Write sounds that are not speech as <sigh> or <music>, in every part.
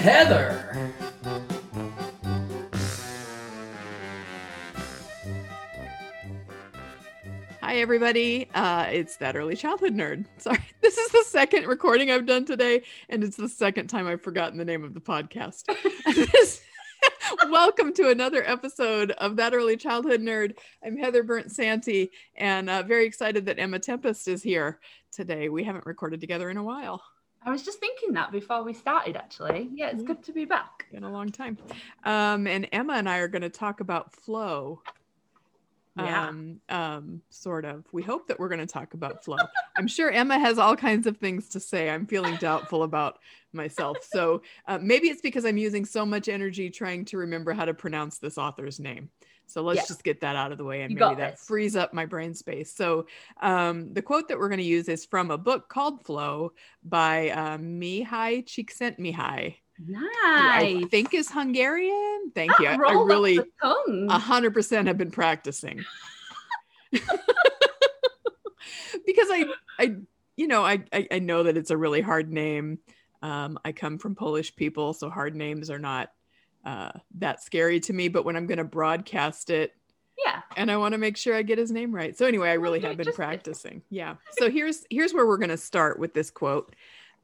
Heather. Hi, everybody. Uh, it's that early childhood nerd. <laughs> Sorry, this is the second recording I've done today, and it's the second time I've forgotten the name of the podcast. <laughs> Welcome to another episode of That Early Childhood Nerd. I'm Heather Bernt-Santy, and uh, very excited that Emma Tempest is here today. We haven't recorded together in a while. I was just thinking that before we started, actually. Yeah, it's Yeah. good to be back. Been a long time. Um, and Emma and I are going to talk about flow. Yeah. Um, um, sort of. We hope that we're going to talk about flow. I'm sure Emma has all kinds of things to say. I'm feeling doubtful about myself. So uh, maybe it's because I'm using so much energy trying to remember how to pronounce this author's name. So let's Yeah. just get that out of the way and You maybe that frees up my brain space. So um, the quote that we're going to use is from a book called Flow by uh, Mihai Csikszentmihalyi. who I think is Hungarian. Thank you. I, I really a hundred percent have been practicing. <laughs> because I I you know I, I I know that it's a really hard name. Um, I come from Polish people, so hard names are not uh, that scary to me. But when I'm going to broadcast it, yeah. and I want to make sure I get his name right. So anyway, I really have been practicing. <laughs> Yeah. So here's here's where we're going to start with this quote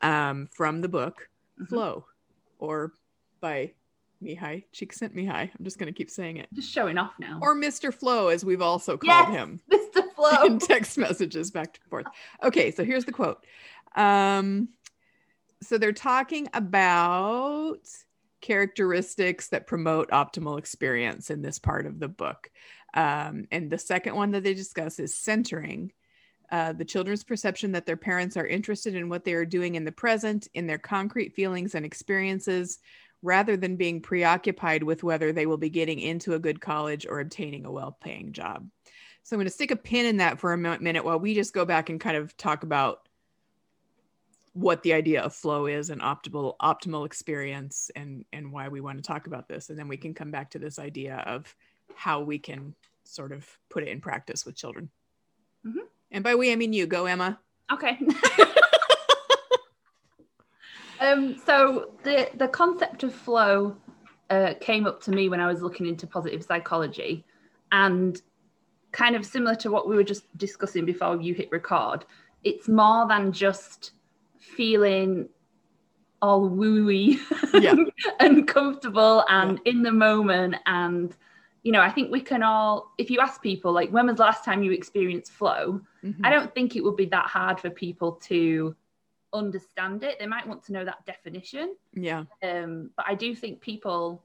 um, from the book Mhm. Flow, or by Mihai Csikszentmihalyi. I'm just going to keep saying it, Just showing off now. or Mr. Flow, as we've also called yes, him <laughs> Mr. Flow. <laughs> in text messages back and forth. Okay, so here's the quote. Um, so they're talking about characteristics that promote optimal experience in this part of the book. Um, and the second one that they discuss is centering. Uh, the children's perception that their parents are interested in what they are doing in the present, in their concrete feelings and experiences, rather than being preoccupied with whether they will be getting into a good college or obtaining a well paying job. So I'm going to stick a pin in that for a minute while we just go back and kind of talk about what the idea of flow is and optimal optimal experience and and why we want to talk about this and then we can come back to this idea of how we can sort of put it in practice with children. Mhm. And by we I mean you. Go Emma. Okay. <laughs> um, so the the concept of flow uh, came up to me when I was looking into positive psychology, and kind of similar to what we were just discussing before you hit record. It's more than just feeling all wooey Yeah. <laughs> and comfortable and in the moment and you know i think we can all if you ask people like when was the last time you experienced flow Mhm. I don't think it would be that hard for people to understand it. They might want to know that definition, Yeah. um, but I do think people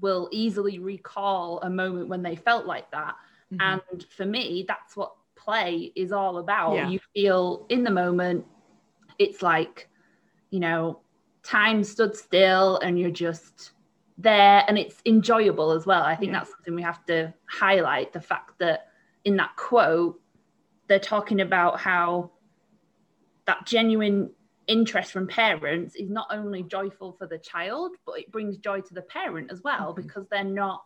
will easily recall a moment when they felt like that. Mhm. And for me, that's what play is all about. Yeah. You feel in the moment, it's like, you know, time stood still and you're just there and it's enjoyable as well. I think Yeah. that's something we have to highlight the fact that in that quote, they're talking about how that genuine interest from parents is not only joyful for the child, but it brings joy to the parent as well Mhm. because they're not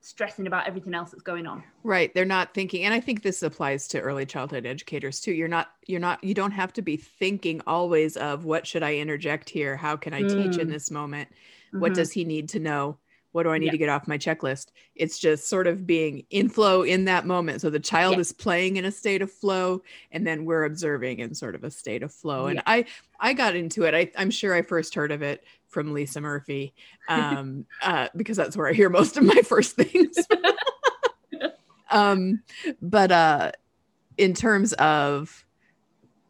stressing about everything else that's going on. Right. They're not thinking and I think this applies to early childhood educators too. You're not you're not you don't have to be thinking always of what should I interject here? How can I teach in Mm. this moment? What Mhm. does he need to know? What do I need Yeah. to get off my checklist? It's just sort of being in flow in that moment. So the child Yeah. is playing in a state of flow and then we're observing in sort of a state of flow. And I I got into it. I, I'm sure I first heard of it from Lisa Murphy um, <laughs> uh, because that's where I hear most of my <laughs> first things. <laughs> um, but uh, in terms of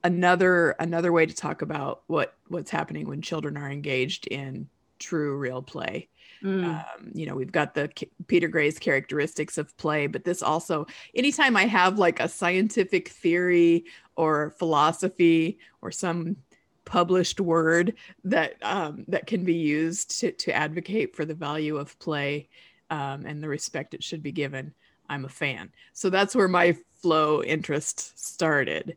another another way to talk about what what's happening when children are engaged in true real play Mm. um, you know we've got the K- peter gray's characteristics of play but this also anytime i have like a scientific theory or philosophy or some published word that um, that can be used to, to advocate for the value of play um, and the respect it should be given i'm a fan. So that's where my flow interest started.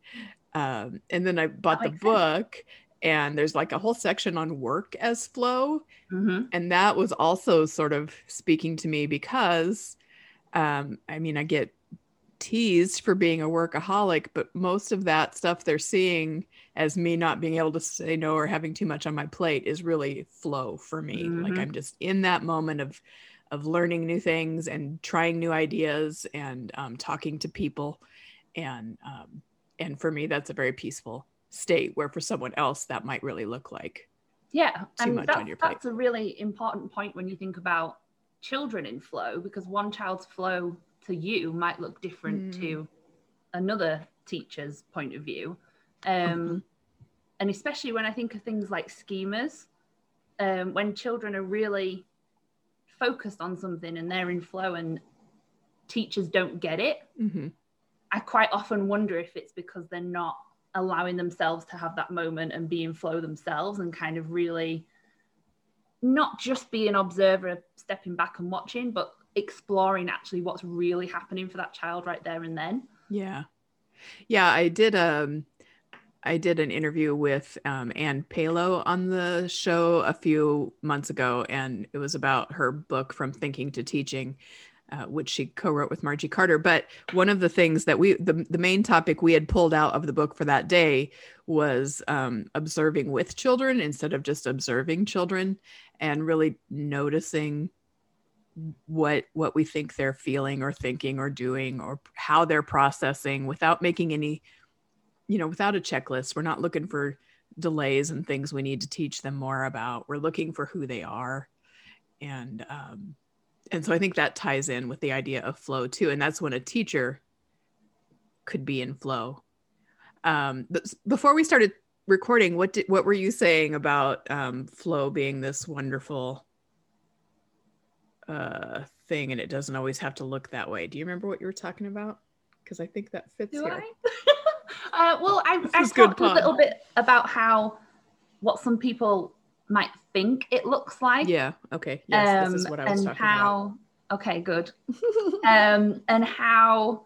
Um, and then i bought the book and there's like a whole section on work as flow Mhm. and that was also sort of speaking to me because um, i mean i get teased for being a workaholic but most of that stuff they're seeing as me not being able to say no or having too much on my plate is really flow for me like Mhm. i'm just in that moment of of learning new things and trying new ideas and um, talking to people and um, and for me that's a very peaceful state where for someone else that might really look like Yeah, too and much that's, on your plate. that's a really important point when you think about children in flow because one child's flow to you might look different Mm. to another teacher's point of view. Um, Mhm. And especially when I think of things like schemas, um, when children are really focused on something and they're in flow and teachers don't get it, hmm I quite often wonder if it's because they're not allowing themselves to have that moment and be in flow themselves and kind of really not just be an observer stepping back and watching, but exploring actually what's really happening for that child right there and then. Yeah. Yeah, I did um I did an interview with um, Ann Pelo on the show a few months ago, and it was about her book From Thinking to Teaching, uh, which she co-wrote with Margie Carter. But one of the things that we the, the main topic we had pulled out of the book for that day was um, observing with children instead of just observing children and really noticing what what we think they're feeling or thinking or doing or how they're processing without making any you know without a checklist. We're not looking for delays and things we need to teach them more about. We're looking for who they are. And um and so i think that ties in with the idea of flow too and that's when a teacher could be in flow. Um but before we started recording what did what were you saying about um flow being this wonderful uh thing and it doesn't always have to look that way? Do you remember what you were talking about? Because i think that fits Do here. I? <laughs> uh, well, I, I talked a little bit about how what some people might think it looks like. yeah okay. Yes this is um, what i was and talking how okay good. <laughs> Um and how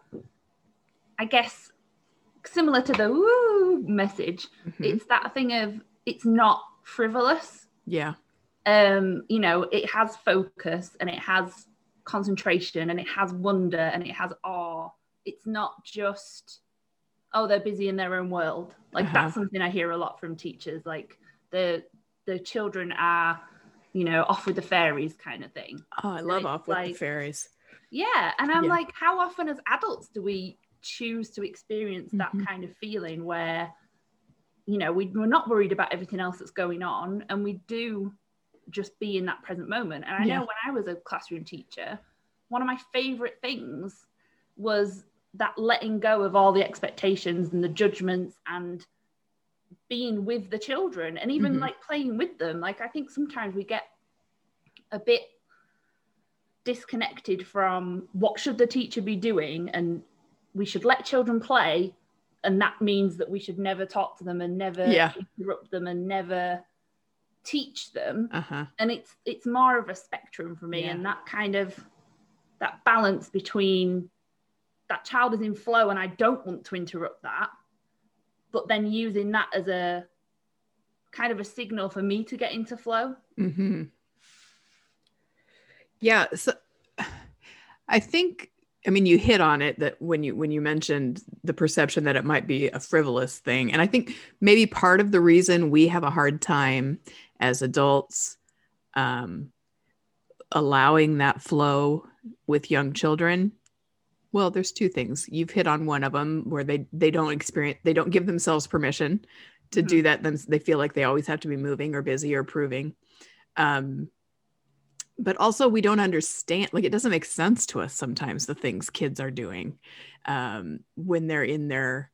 i guess similar to the woo message Mhm. it's that thing of it's not frivolous. Yeah. Um you know it has focus and it has concentration and it has wonder and it has awe. It's not just oh they're busy in their own world. Like Uh-huh. that's something i hear a lot from teachers like the the children are you know off with the fairies kind of thing oh i love it's off with the fairies yeah and i'm Yeah. like how often as adults do we choose to experience that Mhm. kind of feeling where you know we, we're not worried about everything else that's going on and we do just be in that present moment and i Yeah. know when i was a classroom teacher one of my favorite things was that letting go of all the expectations and the judgments and being with the children and even Mhm. like playing with them like i think sometimes we get a bit disconnected from what should the teacher be doing and we should let children play and that means that we should never talk to them and never Yeah. interrupt them and never teach them uh-huh and it's it's more of a spectrum for me Yeah. and that kind of that balance between that child is in flow and I don't want to interrupt that but then using that as a kind of a signal for me to get into flow hmm Yeah. So <sighs> I think I mean you hit on it that when you when you mentioned the perception that it might be a frivolous thing and I think maybe part of the reason we have a hard time as adults um, allowing that flow with young children well there's two things. You've hit on one of them where they they don't experience they don't give themselves permission to do that then they feel like they always have to be moving or busy or proving. Um, but also we don't understand like it doesn't make sense to us sometimes the things kids are doing um, when they're in their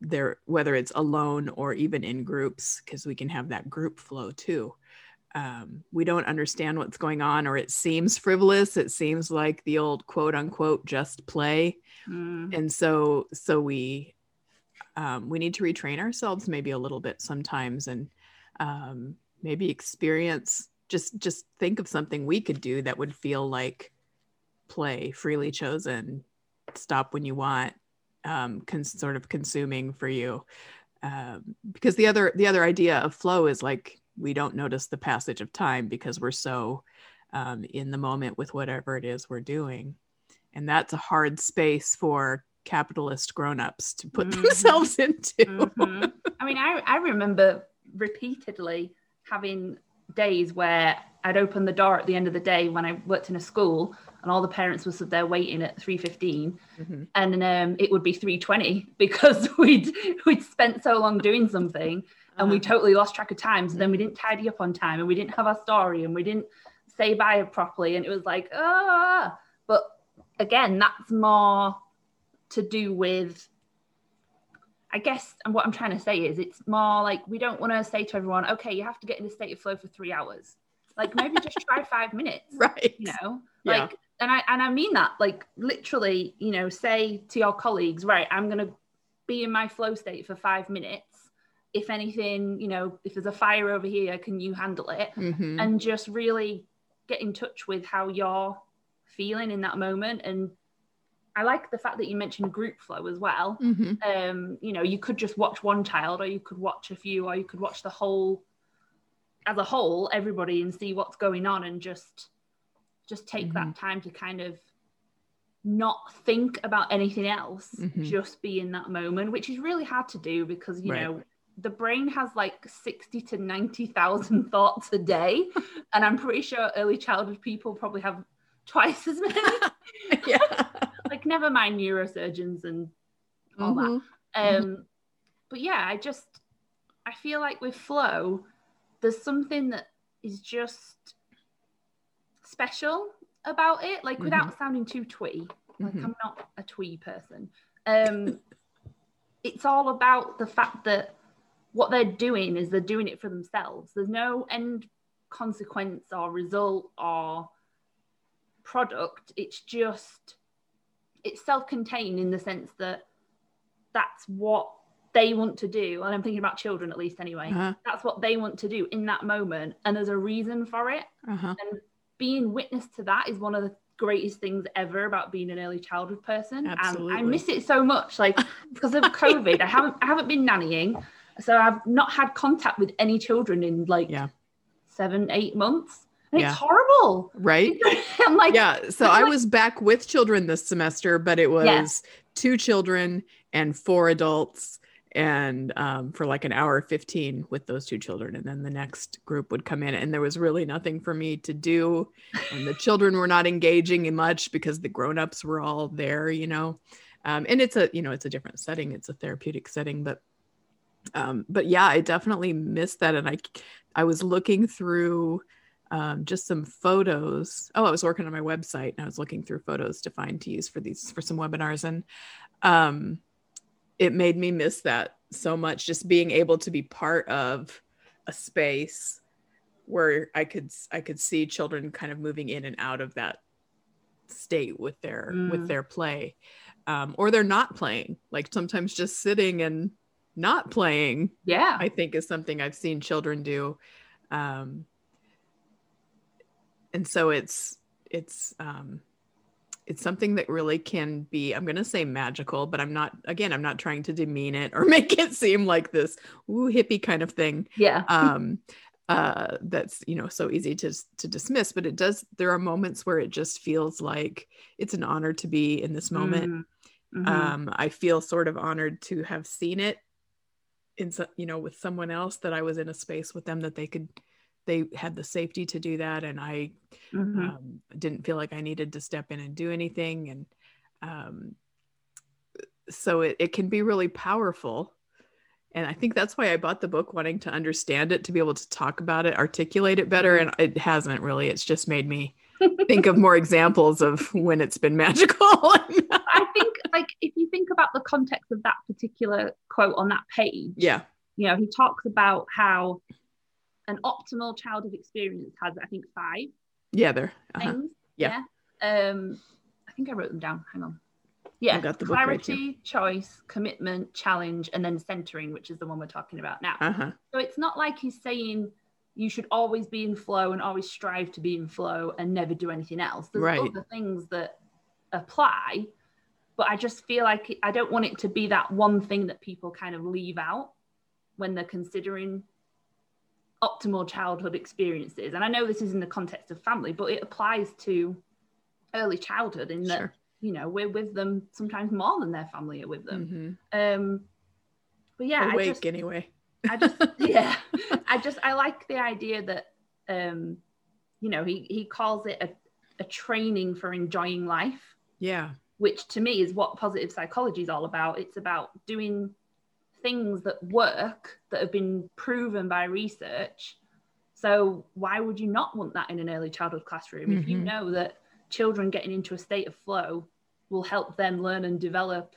their whether it's alone or even in groups because we can have that group flow too um, we don't understand what's going on or it seems frivolous. It seems like the old quote unquote just play. Mm. and so so we um, we need to retrain ourselves maybe a little bit sometimes and um, maybe experience just just think of something we could do that would feel like play freely chosen stop when you want um, con- sort of consuming for you. Um, because the other the other idea of flow is like we don't notice the passage of time because we're so um, in the moment with whatever it is we're doing and that's a hard space for capitalist grown-ups to put <laughs> Mhm. themselves into Mhm. I mean, I, I remember repeatedly having days where I'd open the door at the end of the day when I worked in a school and all the parents were there waiting at 3.15 Mhm. and um, it would be 3.20 <laughs> because we'd we'd spent so long doing something and we Uh-huh. totally lost track of time so then we didn't tidy up on time and we didn't have our story and we didn't say bye properly and it was like ah but again that's more to do with I guess, and what I'm trying to say is, it's more like we don't want to say to everyone, okay, you have to get in a state of flow for three hours. Like maybe just try <laughs> five minutes, <laughs> right you know? Yeah. Like, and I and I mean that, like literally, you know, say to your colleagues, right, I'm gonna be in my flow state for five minutes. If anything, you know, if there's a fire over here, can you handle it? Mhm. and just really get in touch with how you're feeling in that moment and i like the fact that you mentioned group flow as well Mhm. um you know you could just watch one child or you could watch a few or you could watch the whole as a whole everybody and see what's going on and just just take that time to kind of not think about anything else Mhm. just be in that moment which is really hard to do because you Right. know the brain has like 60 to 90,000 <laughs> thoughts a day and i'm pretty sure early childhood people probably have twice as many. <laughs> <laughs> Yeah. Like never mind neurosurgeons and all that. Mhm. um but yeah i just i feel like with flow there's something that is just special about it like without sounding too twee. Like Mhm. i'm not a twee person. Um it's all about the fact that what they're doing is they're doing it for themselves. There's no end consequence or result or product. It's just it's self-contained in the sense that that's what they want to do. And i'm thinking about children at least anyway. Uh-huh. that's what they want to do in that moment. And there's a reason for it. Uh-huh. and being witness to that is one of the greatest things ever about being an early childhood person. And i miss it so much like because of covid. I haven't i haven't been nannying so i've not had contact with any children in like Yeah. seven eight months. And Yeah. it's horrible. Right? <laughs> I'm like yeah. So i was back with children this semester but it was Yeah. two children and four adults and um, for like an hour 15 with those two children. And then the next group would come in and there was really nothing for me to do. And the children were not engaging in much because the grown-ups were all there you know? Um, and it's a you know it's a different setting. It's a therapeutic setting but um, but yeah i definitely missed that and i i was looking through um, just some photos. Oh, I was working on my website and I was looking through photos to find to use for these for some webinars, and um, it made me miss that so much. Just being able to be part of a space where I could I could see children kind of moving in and out of that state with their with Mm. their play, um, or they're not playing. Like sometimes just sitting and not playing yeah I think is something I've seen children do. Um, and so it's it's um, it's something that really can be I'm going to say magical, but I'm not again I'm not trying to demean it or <laughs> make it seem like this ooh hippie kind of thing. yeah Um, uh that's you know so easy to to dismiss but it does there are moments where it just feels like it's an honor to be in this moment Mhm. um i feel sort of honored to have seen it in so, you know with someone else that i was in a space with them that they could they had the safety to do that. And i Mhm. um, didn't feel like i needed to step in and do anything. And um so it, it can be really powerful. And i think that's why i bought the book wanting to understand it to be able to talk about it articulate it better. And it hasn't really. It's just made me <laughs> think of more examples of when it's been magical. <laughs> I think, like, if you think about the context of that particular quote on that page, yeah you know, he talks about how an optimal childhood experience has, I think, five yeah there uh-huh. things. Yeah. Yeah. Um, I think I wrote them down. Hang on. Yeah. I got the book right clarity, choice, commitment, challenge, and then centering, which is the one we're talking about now. uh-huh So it's not like he's saying you should always be in flow and always strive to be in flow and never do anything else. There's Right. other things that apply, but I just feel like I don't want it to be that one thing that people kind of leave out when they're considering optimal childhood experiences. And I know this is in the context of family, but it applies to early childhood in that, Sure. you know, we're with them sometimes more than their family are with them. Mhm. Um, but yeah, I just, anyway I just <laughs> yeah, I just I like the idea that um, you know, he he calls it a, a training for enjoying life, yeah which to me is what positive psychology is all about. It's about doing things that work that have been proven by research. So why would you not want that in an early childhood classroom if you Mhm. know that children getting into a state of flow will help them learn and develop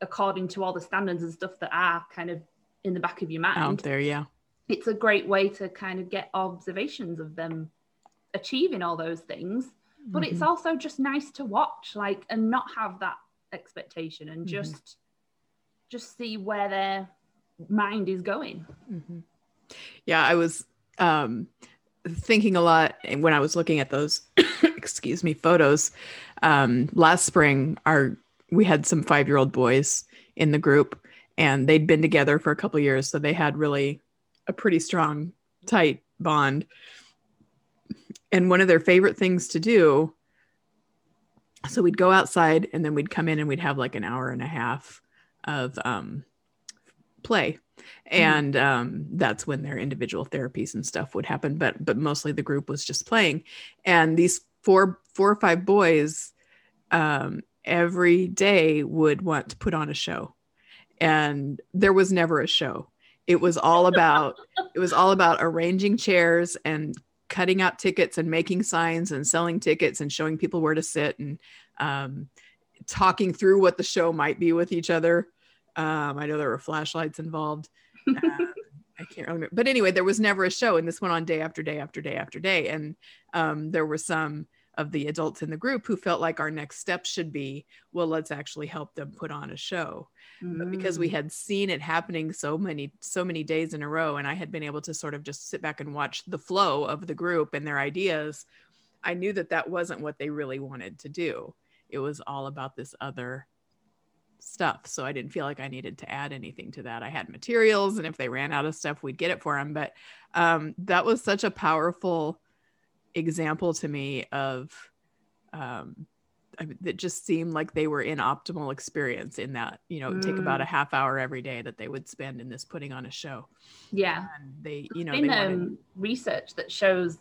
according to all the standards and stuff that are kind of in the back of your mind out there yeah it's a great way to kind of get observations of them achieving all those things but it's Mhm. also just nice to watch like and not have that expectation and Mhm. just just see where their mind is going Mhm. Yeah, I was um, thinking a lot when I was looking at those, <coughs> excuse me, photos. Um, last spring, our we had some five year old boys in the group, and they'd been together for a couple years, so they had really a pretty strong, tight bond. And one of their favorite things to do. So we'd go outside, and then we'd come in, and we'd have like an hour and a half of um, play. And um, that's when their individual therapies and stuff would happen but but mostly the group was just playing. And these four four or five boys um, every day would want to put on a show. And there was never a show. It was all about it was all about arranging chairs and cutting out tickets and making signs and selling tickets and showing people where to sit and um, talking through what the show might be with each other um, I know there were flashlights involved. <laughs> Um, I can't remember, but anyway, there was never a show, and this went on day after day after day after day. And um, there were some of the adults in the group who felt like our next step should be, well, let's actually help them put on a show. But because we Mm. had seen it happening so many so many days in a row, and I had been able to sort of just sit back and watch the flow of the group and their ideas, I knew that that wasn't what they really wanted to do. It was all about this other stuff. So I didn't feel like I needed to add anything to that. I had materials, and if they ran out of stuff, we'd get it for them. But um, that was such a powerful example to me of um, that just seemed like they were in optimal experience in that you know would take about a Mm. half hour every day that they would spend in this putting on a show yeah and they you know There's been wanted um, research that shows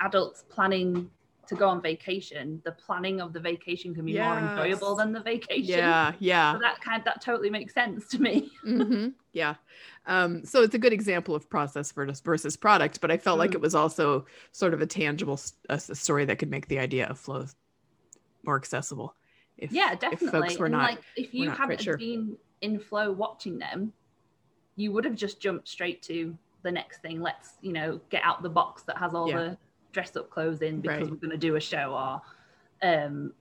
adults planning to go on vacation the planning of the vacation can be more enjoyable than the vacation yeah yeah so that kind that totally makes sense to me hmm Yeah. Um, so it's a good example of process versus versus product, but I felt like Mm. it was also sort of a tangible a, s- story that could make the idea of flow more accessible. If, yeah if definitely folks were and not, like if you hadn't sure. been in flow watching them you would have just jumped straight to the next thing let's you know get out the box that has all Yeah. the dress up clothes in because Right. we're going to do a show or um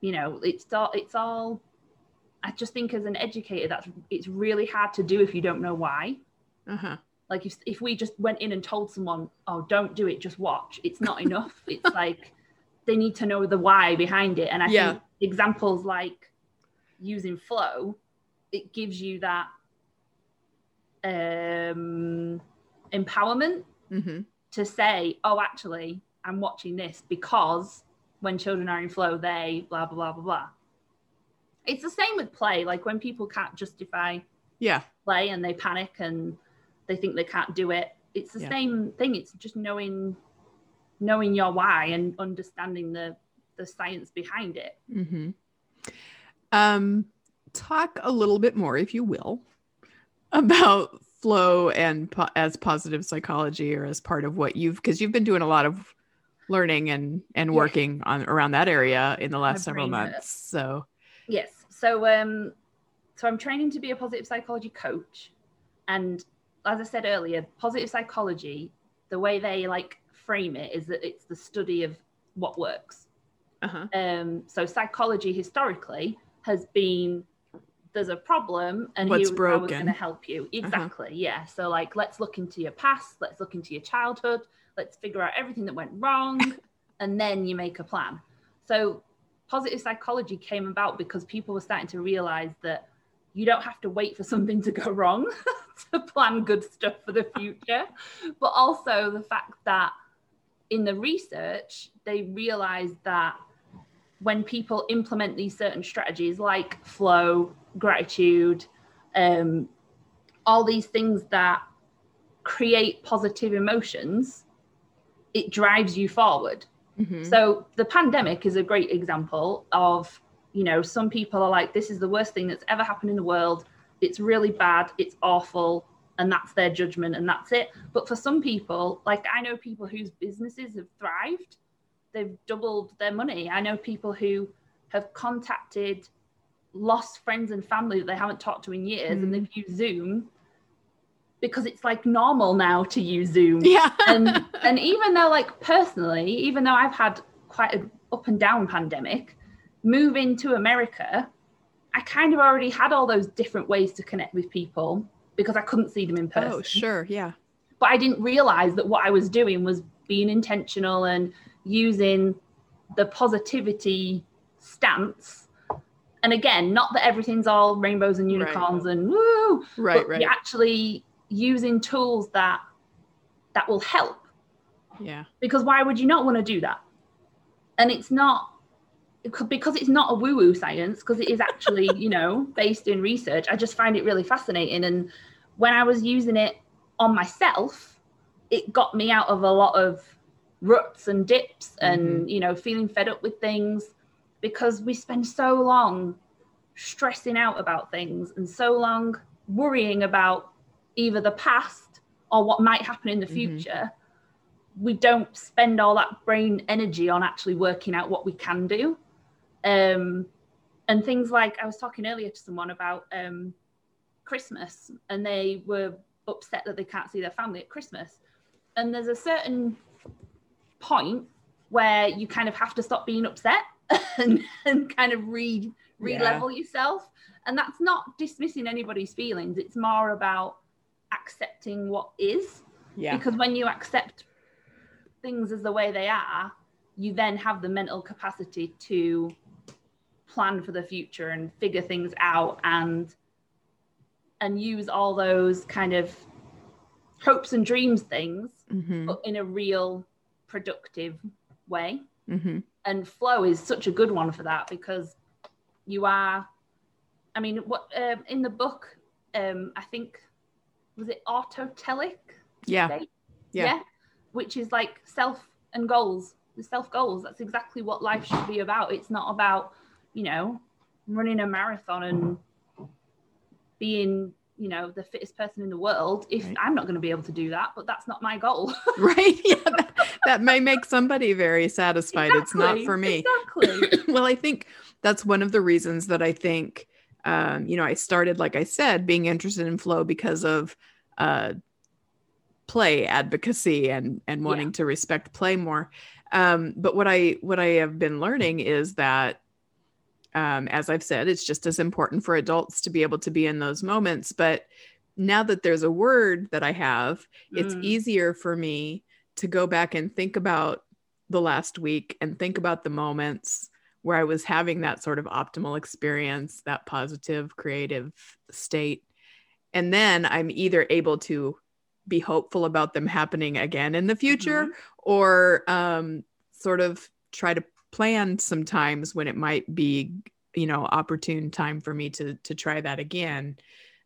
you know it's all it's all i just think as an educator that's it's really hard to do if you don't know why uh-huh. like if, if we just went in and told someone oh don't do it just watch it's not <laughs> enough it's like they need to know the why behind it and i Yeah. think examples like using flow it gives you that um empowerment hmm to say, oh, actually, I'm watching this because when children are in flow, they blah, blah, blah, blah, blah. It's the same with play. Like when people can't justify Yeah. play and they panic and they think they can't do it, it's the Yeah. same thing. It's just knowing knowing your why and understanding the the science behind it. Mm-hmm. Um, talk a little bit more, if you will, about flow and po- as positive psychology, or as part of what you've because you've been doing a lot of learning and and working on around that area in the last several months. So Yes. So um so I'm training to be a positive psychology coach and as I said earlier, positive psychology, the way they like frame it is that it's the study of what works. uh-huh. Um so psychology historically has been there's a problem and What's here's how we're broken. going to help you. Uh-huh. Exactly. Yeah. So like let's look into your past, let's look into your childhood, let's figure out everything that went wrong <laughs> and then you make a plan. So positive psychology came about because people were starting to realize that you don't have to wait for something to go wrong <laughs> to plan good stuff for the future <laughs> but also the fact that in the research they realized that when people implement these certain strategies like flow gratitude um, all these things that create positive emotions it drives you forward Mhm. so the pandemic is a great example of, you know, some people are like, this is the worst thing that's ever happened in the world. It's really bad. It's awful. And that's their judgment and that's it. But for some people, like I know people whose businesses have thrived, they've doubled their money. I know people who have contacted lost friends and family that they haven't talked to in years and hmm. they've used Zoom because it's like normal now to use Zoom yeah. and <laughs> and even though like personally even though i've had quite an up and down pandemic moving to america i kind of already had all those different ways to connect with people because i couldn't see them in oh, person oh, sure. Yeah. but i didn't realize that what i was doing was being intentional and using the positivity stance and again not that everything's all rainbows and Right. unicorns and woo Right. but Right. actually using tools that that will help Yeah. because why would you not want to do that and it's not because it's not a woo woo science because it is actually <laughs> you know based in research i just find it really fascinating and when i was using it on myself it got me out of a lot of ruts and dips and mm-hmm. you know feeling fed up with things because we spend so long stressing out about things and so long worrying about either the past or what might happen in the Mhm. future we don't spend all that brain energy on actually working out what we can do. Um and things like i was talking earlier to someone about um christmas and they were upset that they can't see their family at christmas. And there's a certain point where you kind of have to stop being upset <laughs> and, and kind of re Yeah. re-level yourself. And that's not dismissing anybody's feelings. It's more about accepting what is. Yeah. because when you accept things as the way they are you then have the mental capacity to plan for the future and figure things out and and use all those kind of hopes and dreams things hmm but in a real productive way. Hmm and flow is such a good one for that because you are i mean what um, in the book um i think was it autotelic Yeah. state? Yeah. which is like self and goals the self goals that's exactly what life should be about it's not about you know running a marathon and being you know the fittest person in the world if Right. i'm not going to be able to do that but that's not my goal <laughs> Right. Yeah. That, may make somebody very satisfied. It's not for me. exactly <clears throat> well, I think that's one of the reasons that I think, um, you know, I started, like I said, being interested in flow because of uh, play advocacy and and Yeah. wanting to respect play more. Um, but what I what I have been learning is that, um, as I've said, it's just as important for adults to be able to be in those moments. But now that there's a word that I have, it's Mm. easier for me to go back and think about the last week and think about the moments where I was having that sort of optimal experience, that positive creative state. And then I'm either able to be hopeful about them happening again in the future or um, sort of try to plan sometimes when it might be you know opportune time for me to to try that again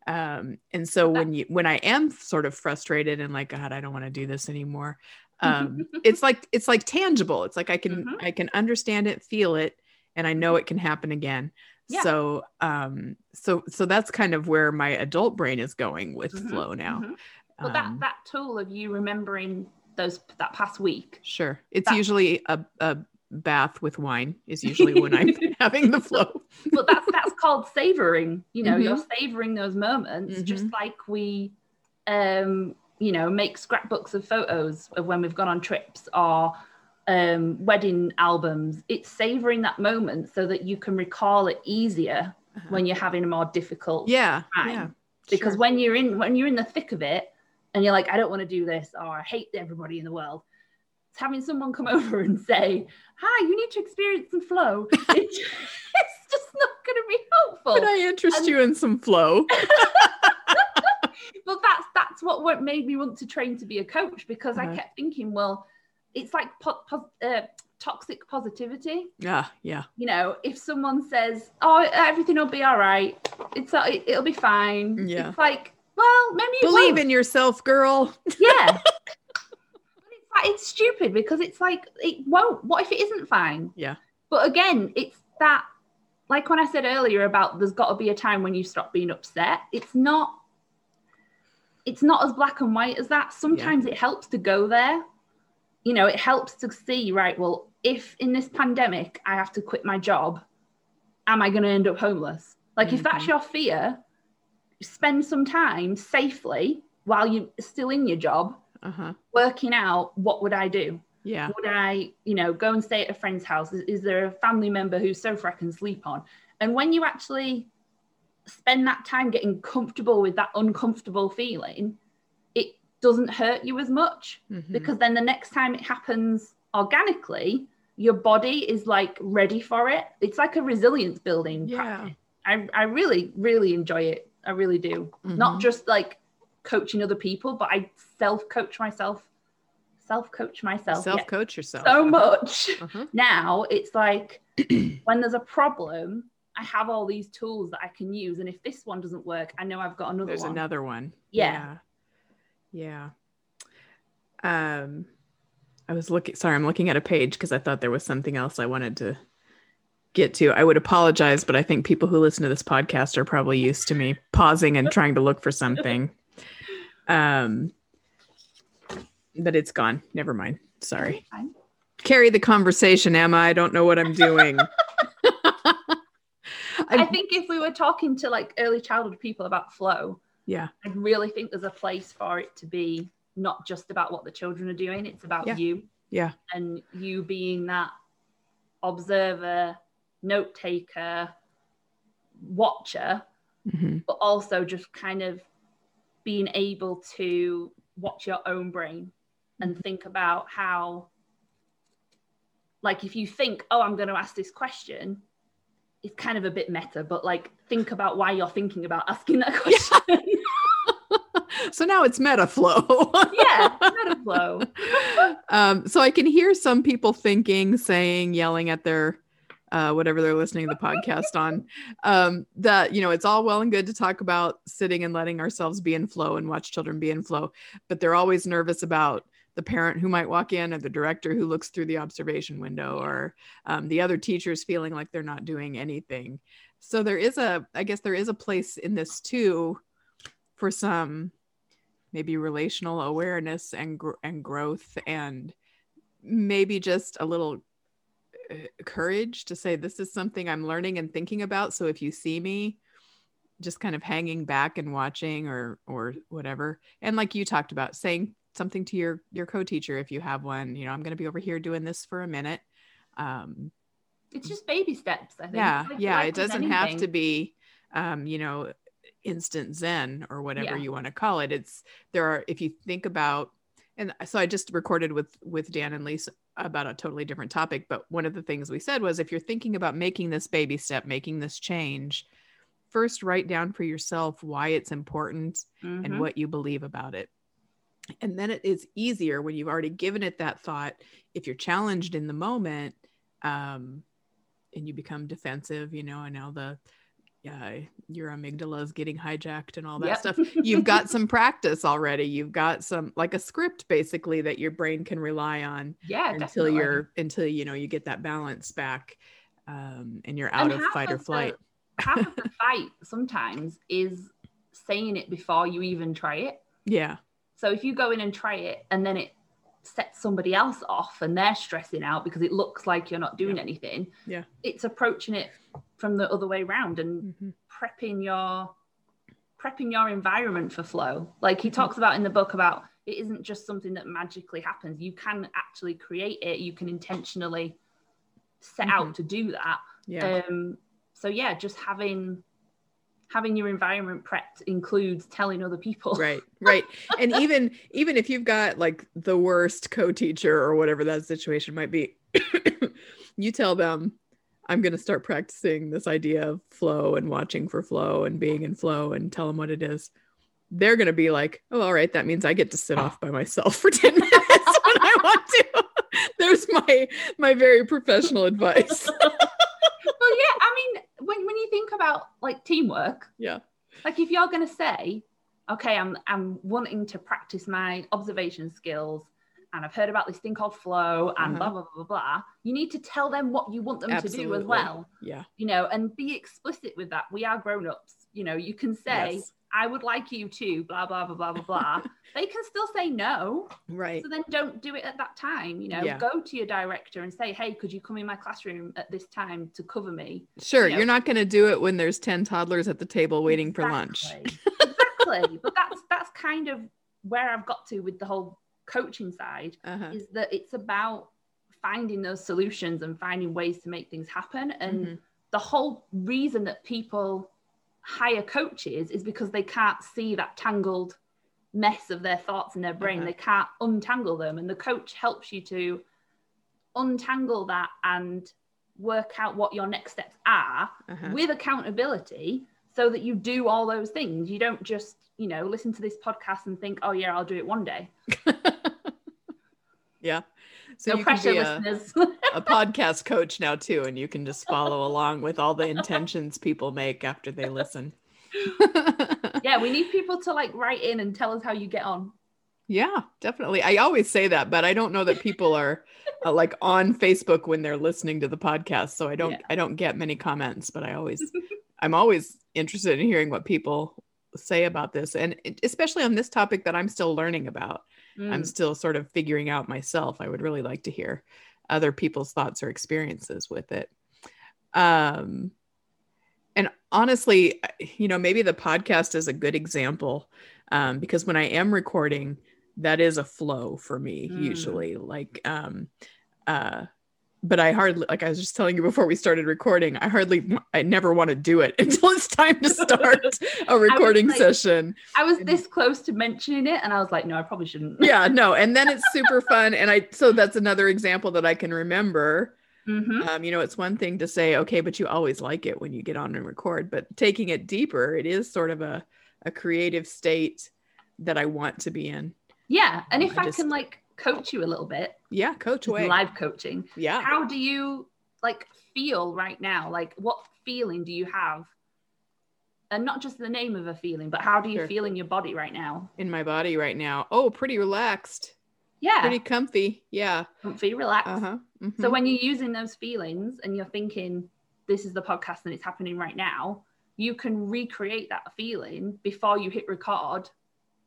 um and so when you when i am sort of frustrated and like god i don't want to do this anymore um <laughs> it's like it's like tangible it's like i can Mhm. i can understand it feel it and i know it can happen again Yeah. so um so so that's kind of where my adult brain is going with Mhm, flow now Mhm. But that Um, that tool of you remembering those that past week. sure it's usually a, a bath with wine is usually when i'm <laughs> having the flow But that's that's called savoring. You know, you're Mm-hmm. savoring those moments, just like we, um, you know, make scrapbooks of photos of when we've gone on trips or um, wedding albums. It's savoring that moment so that you can recall it easier when you're having a more difficult Uh-huh. yeah time. yeah because sure. when you're in when you're in the thick of it and you're like i don't want to do this or i hate everybody in the world having someone come <laughs> over and say hi you need to experience some flow <laughs> it's, it's just not going to be helpful could i interest and- you in some flow <laughs> but that's that's what made me want to train to be a coach because i Uh-huh. kept thinking well it's like po- po- uh, toxic positivity yeah yeah you know if someone says oh everything will be all right it's uh, it, it'll be fine Yeah. it's like well maybe believe won't. in yourself girl Yeah. It's stupid because it's like it won't. What if it isn't fine? Yeah. But again, it's that like when I said earlier about there's got to be a time when you stop being upset. It's not it's not as black and white as that. Sometimes it helps to go there. You know, it helps to see, right, well, if in this pandemic I have to quit my job, am I going to end up homeless? Like if that's Mhm. your fear, spend some time safely while you're still in your job uh-huh working out what would I do? yeah Would I, you know, go and stay at a friend's house? Is, is there a family member whose sofa I can sleep on? And when you actually spend that time getting comfortable with that uncomfortable feeling, it doesn't hurt you as much Mhm. because then the next time it happens organically, your body is like ready for it. It's like a resilience building Yeah. practice. I, I really, really enjoy it. I really do. Not Mhm. just like coaching other people, but I self coach myself, self coach myself self-coach yourself so much. Uh-huh. <laughs> Now it's like <clears throat> when there's a problem, I have all these tools that I can use. And if this one doesn't work, I know I've got another there's one. another one Yeah. yeah Yeah. um i was looking sorry i'm looking at a page because i thought there was something else i wanted to get to i would apologize but i think people who listen to this podcast are probably used to me pausing and trying to look for something um but it's gone. Never mind. Sorry. Carry the conversation emma. I don't know what i'm doing. <laughs> I think if we were talking to like early childhood people about flow, yeah. I really think there's a place for it to be not just about what the children are doing, it's about Yeah. you. Yeah. And you being that observer, note taker, watcher, Mhm. but also just kind of being able to watch your own brain and think about how, like, if you think, oh, I'm going to ask this question, it's kind of a bit meta, but like, think about why you're thinking about asking that question. <laughs> so now it's meta flow yeah, meta <laughs> flow. um, so I can hear some people thinking, saying, yelling at their uh, whatever they're listening to the podcast on, um, that you know it's all well and good to talk about sitting and letting ourselves be in flow and watch children be in flow, but they're always nervous about the parent who might walk in or the director who looks through the observation window or um, the other teachers feeling like they're not doing anything. So there is a, I guess there is a place in this too for some maybe relational awareness and gr- and growth and maybe just a little courage to say this is something I'm learning and thinking about so if you see me just kind of hanging back and watching or or whatever and like you talked about saying something to your your co-teacher if you have one you know I'm going to be over here doing this for a minute um It's just baby steps, I think. yeah Like- yeah like it doesn't have to be um you know instant zen or whatever Yeah. you want to call it it's there are if you think about and so i just recorded with with dan and lisa about a totally different topic but one of the things we said was if you're thinking about making this baby step making this change first write down for yourself why it's important Mhm. and what you believe about it and then it is easier when you've already given it that thought if you're challenged in the moment um and you become defensive you know and all the yeah your amygdala is getting hijacked and all that Yep. stuff you've got some <laughs> practice already you've got some like a script basically that your brain can rely on Yeah, until definitely. you're until you know you get that balance back um and you're out And of fight or of the- flight half of the <laughs> fight sometimes is saying it before you even try it. yeah So if you go in and try it and then it sets somebody else off and they're stressing out because it looks like you're not doing Yeah. anything, Yeah. it's approaching it from the other way around and Mhm. prepping your prepping your environment for flow. Like he Mhm. talks about in the book about it isn't just something that magically happens. You can actually create it. You can intentionally set Mhm. out to do that. yeah Um, so yeah, just having having your environment prepped includes telling other people. right <laughs> right. And even even if you've got like the worst co-teacher or whatever that situation might be <coughs> you tell them i'm going to start practicing this idea of flow and watching for flow and being in flow and tell them what it is. They're going to be like oh all right that means i get to sit off by myself for 10 <laughs> minutes when i want to. <laughs> There's my my very professional advice Well, yeah, I mean, when when you think about like teamwork, yeah like if you're going to say, okay, I'm I'm wanting to practice my observation skills, and I've heard about this thing called flow, and Uh-huh. blah blah blah blah blah. You need to tell them what you want them to do as well, yeah you know, and be explicit with that. We are grown ups, you know. You can say, Yes. I would like you to, blah blah blah blah blah blah. <laughs> they can still say no, right so then don't do it at that time. You know, Yeah. go to your director and say, hey, could you come in my classroom at this time to cover me? sure you you're not going to do it when there's 10 toddlers at the table waiting for lunch Exactly. exactly. But that's that's kind of where I've got to with the whole coaching side uh-huh. is that it's about finding those solutions and finding ways to make things happen. And Mhm. the whole reason that people hire coaches is because they can't see that tangled mess of their thoughts in their brain. Uh-huh. They can't untangle them. And the coach helps you to untangle that and work out what your next steps are Uh-huh. with accountability so that you do all those things. You don't just, you know, listen to this podcast and think, oh, yeah, I'll do it one day. <laughs> yeah. So no you can pressure, be a, listeners. a podcast coach now too, and you can just follow along with all the intentions people make after they listen. <laughs> yeah, we need people to like write in and tell us how you get on. yeah, definitely. I always say that, but I don't know that people are uh, like on Facebook when they're listening to the podcast. So I don't Yeah. I don't get many comments, but I always I'm always interested in hearing what people say about this and especially on this topic that I'm still learning about. I'm Mm. still sort of figuring out myself. I would really like to hear other people's thoughts or experiences with it. Um, and honestly, you know, maybe the podcast is a good example um, because when I am recording, that is a flow for me Mm. usually. Like, um, uh, but I hardly, like I was just telling you before we started recording, I hardly, I never want to do it <laughs> until it's time to start <laughs> a recording like- session I was this close to mentioning it and I was like, no, I probably shouldn't. yeah no and then it's super <laughs> fun and i so that's another example that i can remember Mhm. um, you know it's one thing to say okay but you always like it when you get on and record but taking it deeper it is sort of a, a creative state that i want to be in Yeah. And if I I, just- can like coach you a little bit, yeah coach away live coaching, yeah how do you like feel right now? Like what feeling do you have? And not just the name of a feeling, but how do you Sure. feel in your body right now? in my body right now oh pretty relaxed Yeah. pretty comfy yeah comfy, relaxed. uh-huh So mhm. when you're using those feelings and you're thinking, this is the podcast and it's happening right now, you can recreate that feeling before you hit record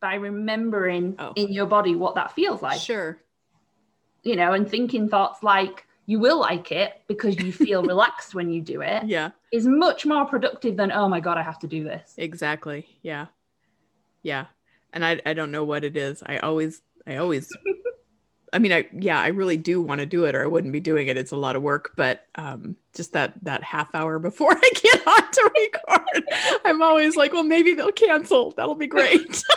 by remembering Oh. in your body what that feels like. sure. You know, and thinking thoughts like you will like it because you feel <laughs> relaxed when you do it yeah. is much more productive than, oh my God, I have to do this. exactly. Yeah. Yeah. And i i don't know what it is. I always i always i mean i yeah i really do want to do it or i wouldn't be doing it. It's a lot of work but um just that that half hour before <laughs> i get on to record i'm always like well maybe they'll cancel. That'll be great <laughs>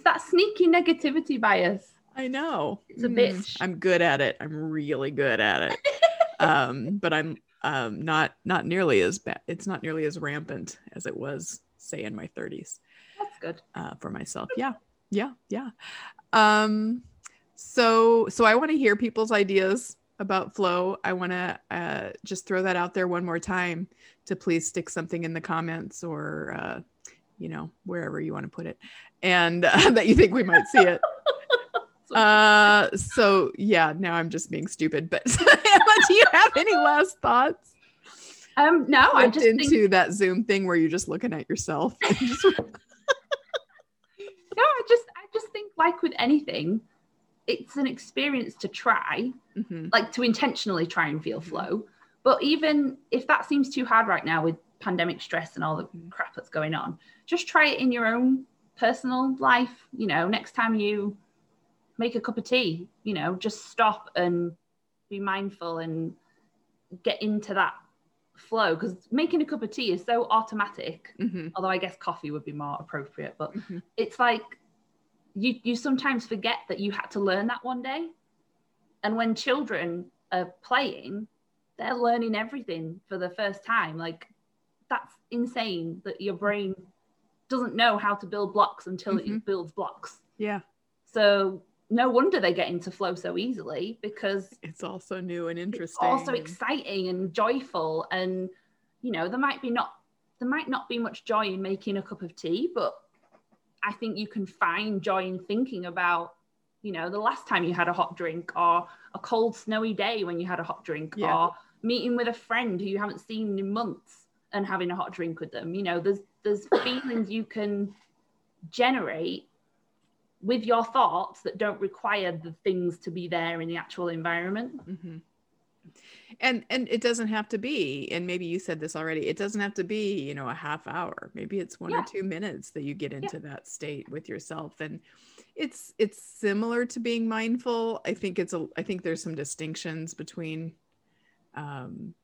It's that sneaky negativity bias. i know It's a Mm, bitch. i'm good at it i'm really good at it <laughs> um but i'm um not not nearly as bad it's not nearly as rampant as it was say in my 30s That's good. uh, for myself. Yeah. Yeah, yeah. Um, so so I want to hear people's ideas about flow. I want to uh, just throw that out there one more time to please stick something in the comments or uh, you know wherever you want to put it, and uh, <laughs> that you think we might see it. <laughs> uh so yeah now i'm just being stupid but <laughs> do you have any last thoughts Um, no, I just into think that zoom thing where you're just looking at yourself just- no, I just I just think like with anything, it's an experience to try, Mhm. like to intentionally try and feel Mhm. flow. But even if that seems too hard right now with pandemic stress and all the crap that's going on, just try it in your own personal life. You know, next time you make a cup of tea, you know, just stop and be mindful and get into that flow because making a cup of tea is so automatic Mhm. although I guess coffee would be more appropriate. But Mhm. it's like you you sometimes forget that you had to learn that one day. And when children are playing, they're learning everything for the first time. Like that's insane that your brain doesn't know how to build blocks until Mhm. it builds blocks. yeah So no wonder they get into flow so easily because it's also new and it's interesting also exciting and joyful and you know there might be not there might not be much joy in making a cup of tea but i think you can find joy in thinking about you know the last time you had a hot drink or a cold snowy day when you had a hot drink Yeah. or meeting with a friend who you haven't seen in months and having a hot drink with them. You know there's there's <sighs> feelings you can generate with your thoughts that don't require the things to be there in the actual environment. Mhm. and and it doesn't have to be and maybe you said this already it doesn't have to be you know a half hour. Maybe it's one Yeah. or two minutes that you get into that state with yourself. And it's it's similar to being mindful. I think it's a i think there's some distinctions between um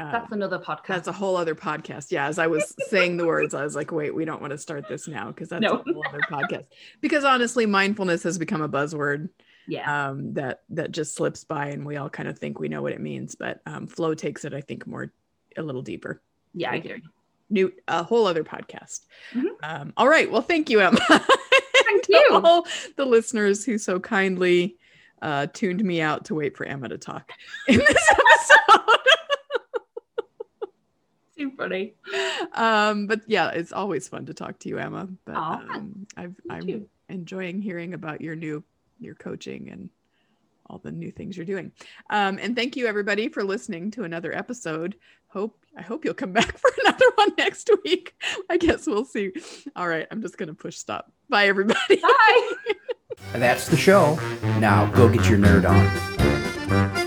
uh, That's another podcast. that's a whole other podcast. Yeah, as I was <laughs> saying the words, I was like, wait, we don't want to start this now because that's No. a whole other podcast. Because honestly, mindfulness has become a buzzword yeah. um, that that just slips by, and we all kind of think we know what it means. But um, flow takes it, I think, more a little deeper. yeah, I agree. New a whole other podcast. Mhm. Um, all right. Well, thank you, Emma. <laughs> Thank you. all the listeners who so kindly uh, tuned me out to wait for Emma to talk in this <laughs> episode. Too funny. um, but yeah, it's always fun to talk to you, Emma. But Aw, um, I've, I'm too. enjoying hearing about your new your coaching and all the new things you're doing. Um, and thank you everybody for listening to another episode. Hope I hope you'll come <laughs> back for another one next week. I guess we'll see. All right, I'm just gonna push stop. Bye everybody. Bye. <laughs> That's the show. Now go get your nerd on.